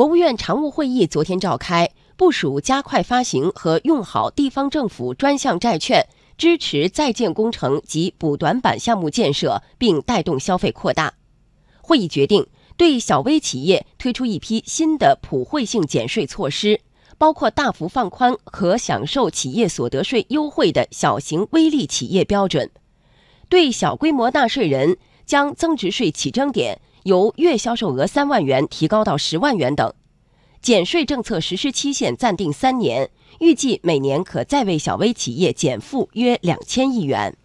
国务院常务会议昨天召开，部署加快发行和用好地方政府专项债券，支持在建工程及补短板项目建设，并带动消费扩大。会议决定对小微企业推出一批新的普惠性减税措施，包括大幅放宽可享受企业所得税优惠的小型微利企业标准，对小规模纳税人将增值税起征点。由月销售额三万元提高到十万元等，减税政策实施期限暂定三年，预计每年可再为小微企业减负约两千亿元。